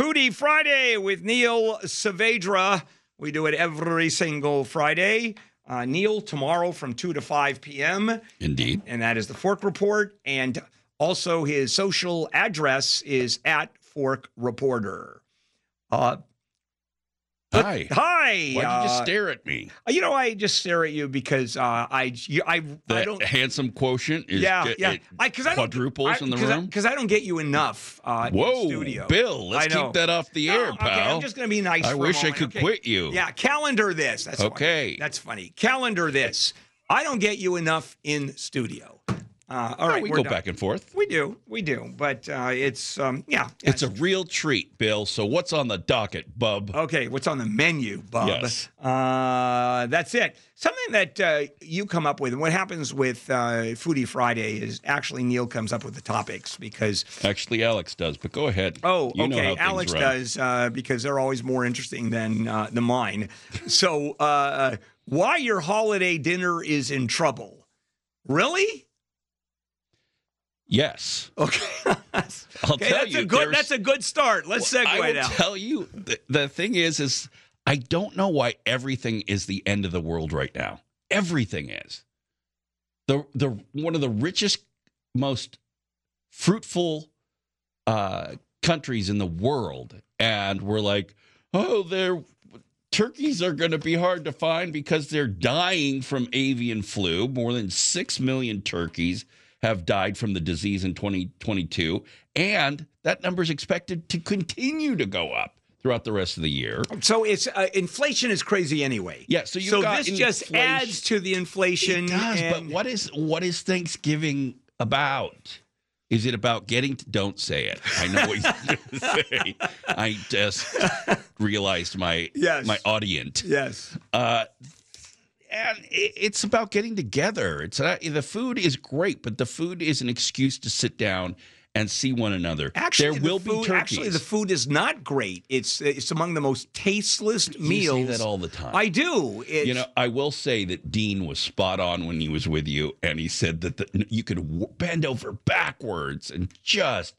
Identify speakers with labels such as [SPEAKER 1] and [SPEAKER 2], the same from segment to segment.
[SPEAKER 1] Foodie Friday with Neil Saavedra. We do it every single Friday. Uh, Neil, tomorrow from 2 to 5 p.m.
[SPEAKER 2] Indeed.
[SPEAKER 1] And that is the Fork Report. And also his social address is at Fork Reporter. Uh, but-
[SPEAKER 2] Hi.
[SPEAKER 1] Hi.
[SPEAKER 2] Why'd you
[SPEAKER 1] uh,
[SPEAKER 2] just stare at me?
[SPEAKER 1] You know, I just stare at you because uh, I, you, I,
[SPEAKER 2] The
[SPEAKER 1] I don't.
[SPEAKER 2] handsome quotient is
[SPEAKER 1] yeah,
[SPEAKER 2] ju-
[SPEAKER 1] yeah.
[SPEAKER 2] it
[SPEAKER 1] I, cause I
[SPEAKER 2] quadruples
[SPEAKER 1] I-
[SPEAKER 2] in the room.
[SPEAKER 1] Because I, don't get you enough uh,
[SPEAKER 2] Whoa,
[SPEAKER 1] studio.
[SPEAKER 2] Bill, let's
[SPEAKER 1] I
[SPEAKER 2] keep that off the
[SPEAKER 1] No,
[SPEAKER 2] air,
[SPEAKER 1] okay,
[SPEAKER 2] pal.
[SPEAKER 1] I'm just going to be nice.
[SPEAKER 2] I wish I could
[SPEAKER 1] okay?
[SPEAKER 2] quit you.
[SPEAKER 1] Yeah, calendar this. That's funny.
[SPEAKER 2] Okay.
[SPEAKER 1] That's funny. Calendar this. I don't get you enough in studio. Uh, all right,
[SPEAKER 2] we go
[SPEAKER 1] done.
[SPEAKER 2] back and forth.
[SPEAKER 1] We do, we do, but uh, it's um, yeah.
[SPEAKER 2] It's a real treat, Bill. So what's on the docket, bub?
[SPEAKER 1] Okay, what's on the menu, Bub?
[SPEAKER 2] Yes.
[SPEAKER 1] Uh, that's it. Something that uh, you come up with, and what happens with uh, Foodie Friday is actually Neil comes up with the topics because,
[SPEAKER 2] Actually, Alex does, but go ahead.
[SPEAKER 1] oh,
[SPEAKER 2] You
[SPEAKER 1] okay, Alex does uh, because they're always more interesting than, uh, than mine. So, uh, why your holiday dinner is in trouble? Really?
[SPEAKER 2] Yes.
[SPEAKER 1] Okay.
[SPEAKER 2] I'll
[SPEAKER 1] okay,
[SPEAKER 2] tell
[SPEAKER 1] that's
[SPEAKER 2] you.
[SPEAKER 1] a good. That's a good start. Let's segue now.
[SPEAKER 2] I will
[SPEAKER 1] now.
[SPEAKER 2] tell you. The, the thing is, is I don't know why everything is the end of the world right now. Everything is. The the one of the richest, most fruitful uh, countries in the world, and we're like, oh, they're turkeys are going to be hard to find because they're dying from avian flu. More than six million turkeys have died from the disease in 2022, and that number is expected to continue to go up throughout the rest of the year.
[SPEAKER 1] So it's uh, inflation is crazy anyway.
[SPEAKER 2] Yeah, so you've
[SPEAKER 1] so this just adds to the inflation.
[SPEAKER 2] It does, but what is what is Thanksgiving about? Is it about getting to don't say it? I know what you're gonna say. I just realized my
[SPEAKER 1] Yes.
[SPEAKER 2] my audience.
[SPEAKER 1] Yes.
[SPEAKER 2] Uh and it's about getting together. It's not, the food is great, but the food is an excuse to sit down and see one another.
[SPEAKER 1] Actually,
[SPEAKER 2] there
[SPEAKER 1] the
[SPEAKER 2] will
[SPEAKER 1] food,
[SPEAKER 2] be turkeys.
[SPEAKER 1] Actually, the food is not great. It's it's among the most tasteless
[SPEAKER 2] you
[SPEAKER 1] meals.
[SPEAKER 2] that all the time.
[SPEAKER 1] I do. It's,
[SPEAKER 2] You know, I will say that Dean was spot on when he was with you, and he said that the, you could w- bend over backwards and just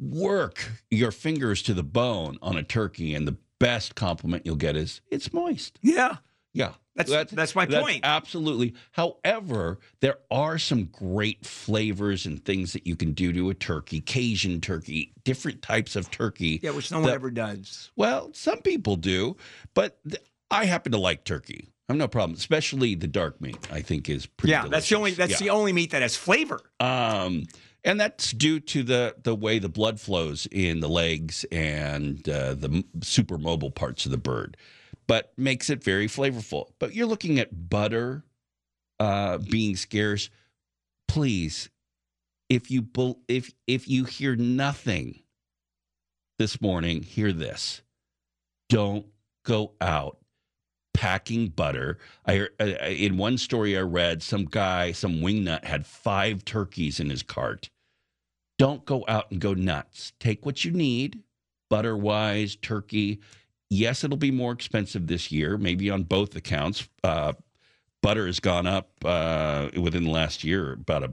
[SPEAKER 2] work your fingers to the bone on a turkey, and the best compliment you'll get is it's moist.
[SPEAKER 1] yeah.
[SPEAKER 2] Yeah,
[SPEAKER 1] That's- that's my point.
[SPEAKER 2] Absolutely. However, there are some great flavors and things that you can do to a turkey, Cajun turkey, different types of turkey.
[SPEAKER 1] Yeah, which no one ever does.
[SPEAKER 2] well, some people do, but th- I happen to like turkey. I'm no problem, especially the dark meat. I think is pretty.
[SPEAKER 1] Yeah, that's the only that's
[SPEAKER 2] Yeah.
[SPEAKER 1] the only meat that has flavor.
[SPEAKER 2] Um, and that's due to the the way the blood flows in the legs and uh, the super mobile parts of the bird, but makes it very flavorful. But you're looking at butter uh, being scarce. Please, if you if if you hear nothing this morning, hear this: don't go out packing butter. I uh, in one story I read, some guy, some wingnut, had five turkeys in his cart. Don't go out and go nuts. Take what you need, butter wise, turkey. Yes, it'll be more expensive this year, maybe on both accounts. Uh, butter has gone up uh, within the last year about a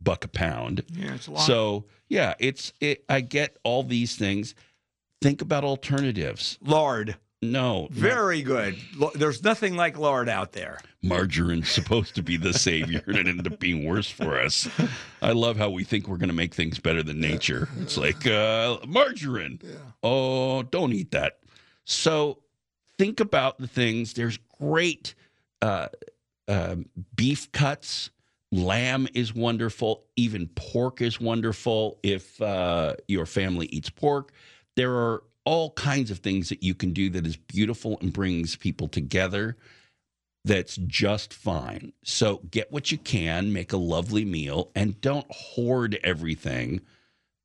[SPEAKER 2] buck a pound.
[SPEAKER 1] Yeah, it's a lot.
[SPEAKER 2] So yeah, it's it. I get all these things. Think about alternatives.
[SPEAKER 1] lard,
[SPEAKER 2] No,
[SPEAKER 1] very good. There's nothing like lard out there.
[SPEAKER 2] margarine's supposed to be the savior and it ended up being worse for us. I love how we think we're going to make things better than nature. It's like uh, margarine. Oh, don't eat that. So think about the things. There's great uh, um beef cuts. Lamb is wonderful. Even pork is wonderful if uh, your family eats pork. There are all kinds of things that you can do that is beautiful and brings people together that's just fine. So get what you can, make a lovely meal, and don't hoard everything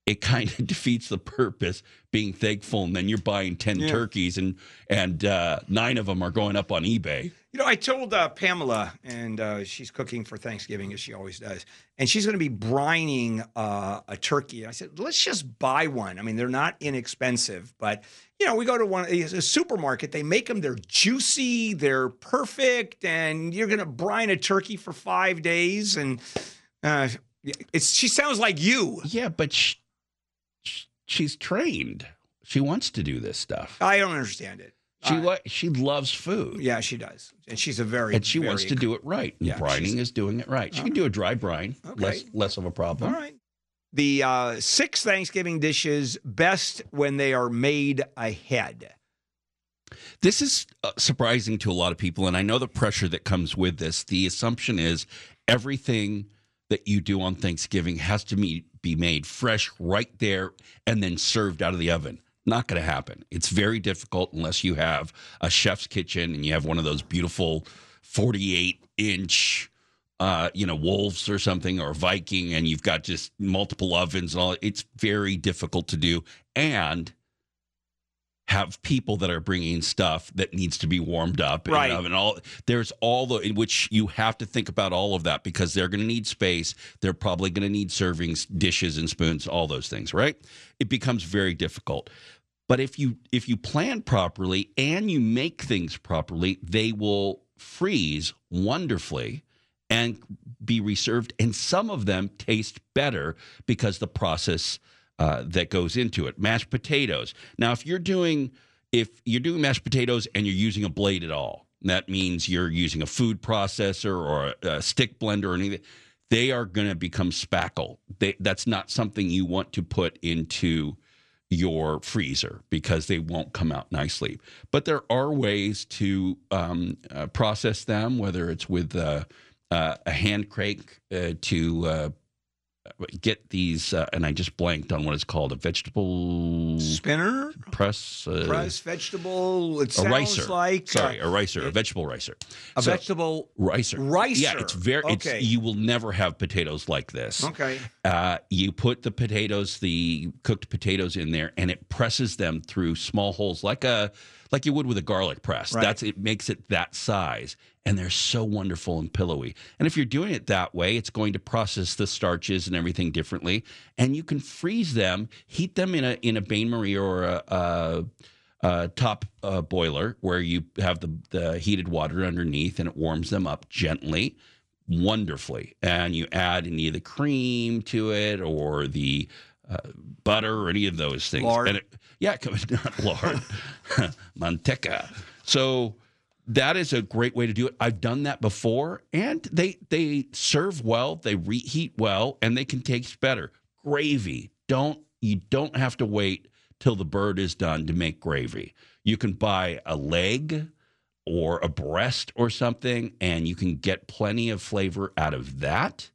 [SPEAKER 2] it kind of defeats the purpose being thankful and then you're buying 10
[SPEAKER 1] Yeah.
[SPEAKER 2] turkeys and and uh, nine of them are going up on ebay
[SPEAKER 1] You know, I told uh, Pamela, and uh, she's cooking for Thanksgiving as she always does, and she's going to be brining uh, a turkey. I said, let's just buy one. I mean, they're not inexpensive, but you know, we go to one a supermarket. They make them. They're juicy. They're perfect, and you're going to brine a turkey for five days, and uh, it's. She sounds like you.
[SPEAKER 2] yeah but sh sh- she's trained she wants to do this stuff
[SPEAKER 1] I don't understand it.
[SPEAKER 2] she
[SPEAKER 1] Uh,
[SPEAKER 2] lo- she loves food
[SPEAKER 1] yeah, she does, and she's a very
[SPEAKER 2] and she wants
[SPEAKER 1] very-
[SPEAKER 2] to do it right and
[SPEAKER 1] Yeah,
[SPEAKER 2] brining is doing it right she can do a dry brine
[SPEAKER 1] Okay.
[SPEAKER 2] less less of a problem
[SPEAKER 1] All right. The uh, six Thanksgiving dishes best when they are made ahead.
[SPEAKER 2] This is uh, surprising to a lot of people, and I know the pressure that comes with this. The assumption is everything that you do on Thanksgiving has to be, be made fresh right there and then served out of the oven. Not going to happen. It's very difficult unless you have a chef's kitchen and you have one of those beautiful 48 inch, uh, you know, wolves or something or Viking, and you've got just multiple ovens and all. It's very difficult to do. And have people that are bringing stuff that needs to be warmed up
[SPEAKER 1] Right.
[SPEAKER 2] and, and all there's all the in which you have to think about all of that because they're going to need space. They're probably going to need servings dishes and spoons all those things right? It becomes very difficult. But if you if you plan properly and you make things properly they will freeze wonderfully and be reserved and some of them taste better because the process uh, that goes into it. Mashed potatoes. Now, if you're doing if you're doing mashed potatoes and you're using a blade at all, that means you're using a food processor or a, a stick blender or anything. They are going to become spackle. They, that's not something you want to put into your freezer because they won't come out nicely. But there are ways to um, uh, process them, whether it's with uh, uh, a hand crank uh, to uh, get these, uh, and I just blanked on what it's called, a vegetable
[SPEAKER 1] Spinner,
[SPEAKER 2] press. Uh,
[SPEAKER 1] press, vegetable. It
[SPEAKER 2] a
[SPEAKER 1] sounds
[SPEAKER 2] ricer.
[SPEAKER 1] like
[SPEAKER 2] Sorry,
[SPEAKER 1] uh,
[SPEAKER 2] a ricer, a vegetable ricer.
[SPEAKER 1] a
[SPEAKER 2] So-
[SPEAKER 1] vegetable.
[SPEAKER 2] ricer.
[SPEAKER 1] Ricer.
[SPEAKER 2] Yeah, it's very.
[SPEAKER 1] Okay.
[SPEAKER 2] It's you will never have potatoes like this.
[SPEAKER 1] Okay.
[SPEAKER 2] Uh, you put the potatoes, the cooked potatoes, in there, and it presses them through small holes, like a like you would with a garlic press.
[SPEAKER 1] Right.
[SPEAKER 2] That's it makes it that size, and they're so wonderful and pillowy. And if you're doing it that way, it's going to process the starches and everything differently, and you can freeze them, heat them in a in a bain marie or a. a uh, top uh, boiler where you have the, the heated water underneath and it warms them up gently wonderfully. And you add any of the cream to it or the uh, butter or any of those things.
[SPEAKER 1] Lard.
[SPEAKER 2] And it, yeah, not lard, manteca. So that is a great way to do it. I've done that before, and they they serve well, they reheat well, and they can taste better. Gravy, don't you don't have to wait till the bird is done to make gravy. You can buy a leg or a breast or something, and you can get plenty of flavor out of that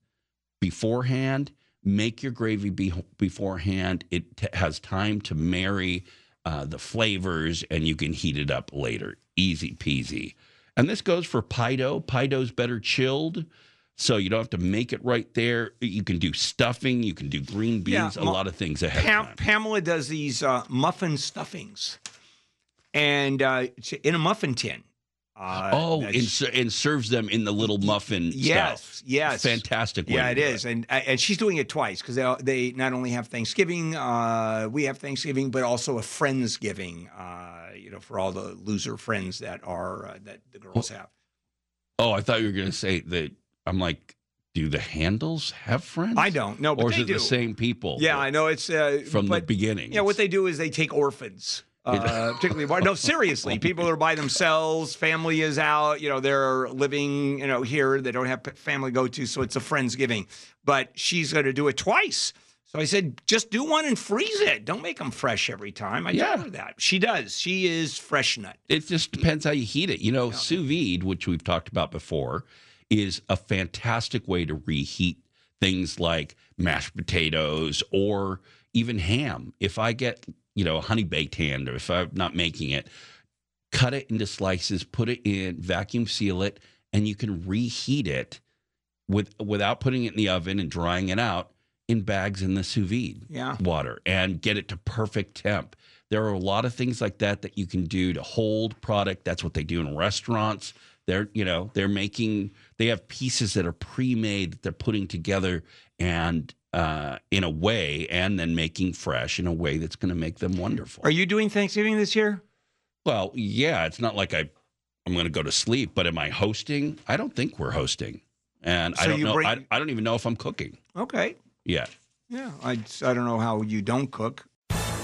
[SPEAKER 2] beforehand. Make your gravy be, beforehand. It t- has time to marry uh, the flavors, and you can heat it up later. Easy peasy. And this goes for pie dough. Pie dough's better chilled, so you don't have to make it right there. You can do stuffing. You can do green
[SPEAKER 1] Yeah,
[SPEAKER 2] beans. a
[SPEAKER 1] mo-
[SPEAKER 2] lot of things ahead
[SPEAKER 1] Pam-
[SPEAKER 2] of time.
[SPEAKER 1] Pamela does these uh, muffin stuffings, and uh, in a muffin tin. Uh,
[SPEAKER 2] Oh, and, and serves them in the little muffin
[SPEAKER 1] Yes,
[SPEAKER 2] stuff.
[SPEAKER 1] yes.
[SPEAKER 2] Fantastic. way
[SPEAKER 1] Yeah, it and uh, and she's doing it twice because they they not only have Thanksgiving, uh, we have Thanksgiving, but also a Friendsgiving. Uh, you know, for all the loser friends that are uh, that the girls have.
[SPEAKER 2] Oh, I thought you were going to say that. I'm like, do the Handels have friends?
[SPEAKER 1] I don't know, but
[SPEAKER 2] or is
[SPEAKER 1] they
[SPEAKER 2] it
[SPEAKER 1] do.
[SPEAKER 2] the same people?
[SPEAKER 1] Yeah, I know it's uh,
[SPEAKER 2] from
[SPEAKER 1] but,
[SPEAKER 2] the beginning.
[SPEAKER 1] Yeah, what they do is they take orphans. Uh, particularly, bar- no, seriously, people are by themselves. Family is out. You know, they're living. You know, here they don't have family go to, so it's a friendsgiving. But she's going to do it twice. So I said, just do one and freeze it. Don't make them fresh every time. I
[SPEAKER 2] Yeah.
[SPEAKER 1] tell her that. She does. She is fresh nut.
[SPEAKER 2] it just depends how you heat it. You know, sous vide, which we've talked about before, is a fantastic way to reheat things like mashed potatoes or even ham. If I get, you know, a honey baked ham, or if I'm not making it, cut it into slices, put it in, vacuum seal it, and you can reheat it with without putting it in the oven and drying it out. in bags in the sous vide
[SPEAKER 1] Yeah.
[SPEAKER 2] water and get it to perfect temp. There are a lot of things like that that you can do to hold product. That's what they do in restaurants. They're, you know, they're making they have pieces that are pre-made that they're putting together and uh, in a way, and then making fresh in a way that's going to make them wonderful.
[SPEAKER 1] Are you doing Thanksgiving this year?
[SPEAKER 2] Well, yeah, it's not like I I'm going to go to sleep, but am I hosting? I don't think we're hosting, and I don't know.
[SPEAKER 1] bring-
[SPEAKER 2] I, I don't even know if I'm cooking
[SPEAKER 1] Okay.
[SPEAKER 2] Yeah.
[SPEAKER 1] Yeah. I, I don't know how you don't cook.